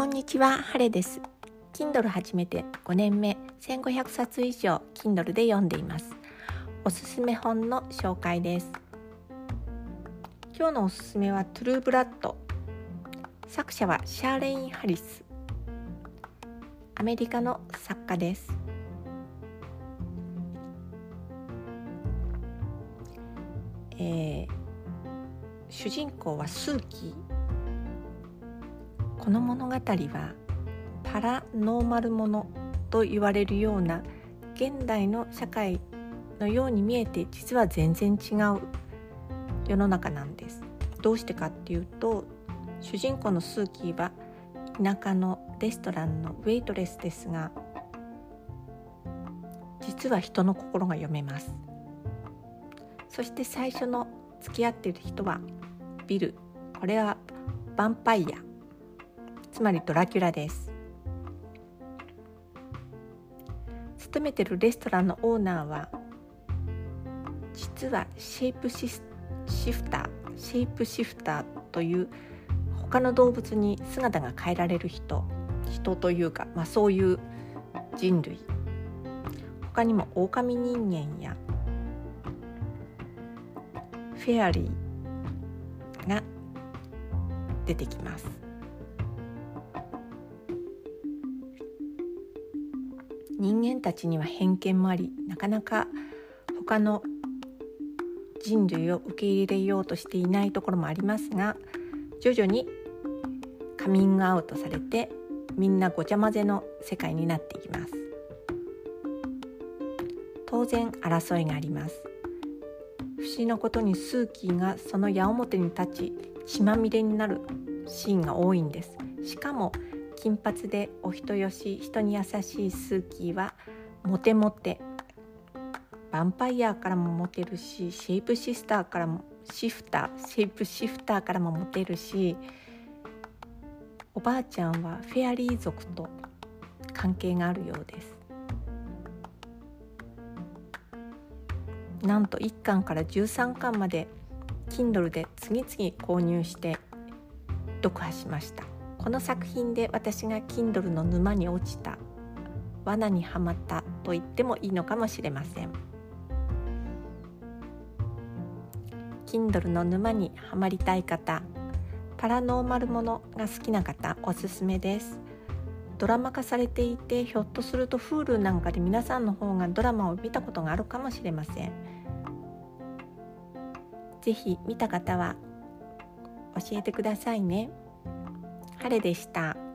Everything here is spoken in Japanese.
こんにちは、ハレです。Kindle 始めて5年目、1500冊以上 Kindle で読んでいます。おすすめ本の紹介です。今日のおすすめはトゥルーブラッド。作者はシャーレイン・ハリス。アメリカの作家です。えー、主人公はスーキーこの物語はパラノーマルものと言われるような現代の社会のように見えて実は全然違う世の中なんです。どうしてかっていうと主人公のスーキーは田舎のレストランのウェイトレスですが実は人の心が読めます。そして最初の付き合っている人はビル。これはヴァンパイア。つまりドラキュラです。勤めてるレストランのオーナーは実はシェイプシフターシェイプシフターという他の動物に姿が変えられる人人というか、まあ、そういう人類。他にも狼人間やフェアリーが出てきます。人間たちには偏見もありなかなか他の人類を受け入れようとしていないところもありますが徐々にカミングアウトされてみんなごちゃ混ぜの世界になっていきます。当然争いがあります。不思議なことにスーキーがその矢面に立ち血まみれになるシーンが多いんです。しかも金髪でお人よし人に優しいスーキーはモテモテヴァンパイアからもモテるしシェイプシスターからもシフターシェイプシフターからもモテるしおばあちゃんはフェアリー族と関係があるようです。なんと1巻から13巻まで Kindle で次々購入して読破しました。この作品で私が Kindle の沼に落ちた罠にはまったと言ってもいいのかもしれません。Kindle の沼にはまりたい方パラノーマルものが好きな方おすすめです。ドラマ化されていてひょっとすると Hulu なんかで皆さんの方がドラマを見たことがあるかもしれません。ぜひ見た方は教えてくださいね。彼でした。